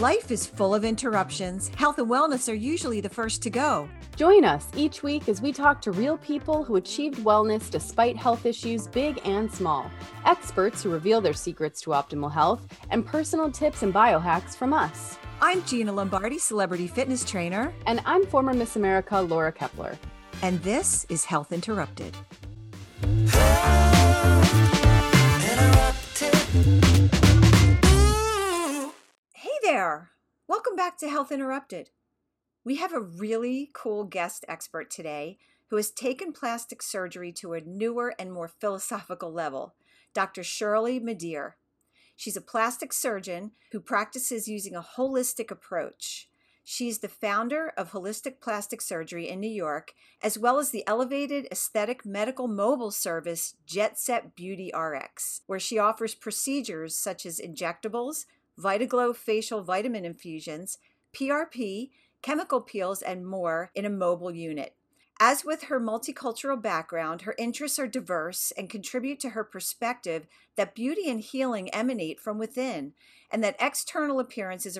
Life is full of interruptions. Health and wellness are usually the first to go. Join us each week as we talk to real people who achieved wellness despite health issues, big and small. Experts who reveal their secrets to optimal health and personal tips and biohacks from us. I'm Gina Lombardi, celebrity fitness trainer. And I'm former Miss America Laura Kaeppeler. And this is Health Interrupted. Hey there! Welcome back to Health Interrupted. We have a really cool guest expert today who has taken plastic surgery to a newer and more philosophical level, Dr. Shirley Madhere. She's a plastic surgeon who practices using a holistic approach. She's the founder of Holistic Plastic Surgery in New York, as well as the elevated aesthetic medical mobile service Jet Set Beauty RX, where she offers procedures such as injectables, Vitaglow facial vitamin infusions, PRP, chemical peels, and more in a mobile unit. As with her multicultural background, her interests are diverse and contribute to her perspective that beauty and healing emanate from within, and that external appearance is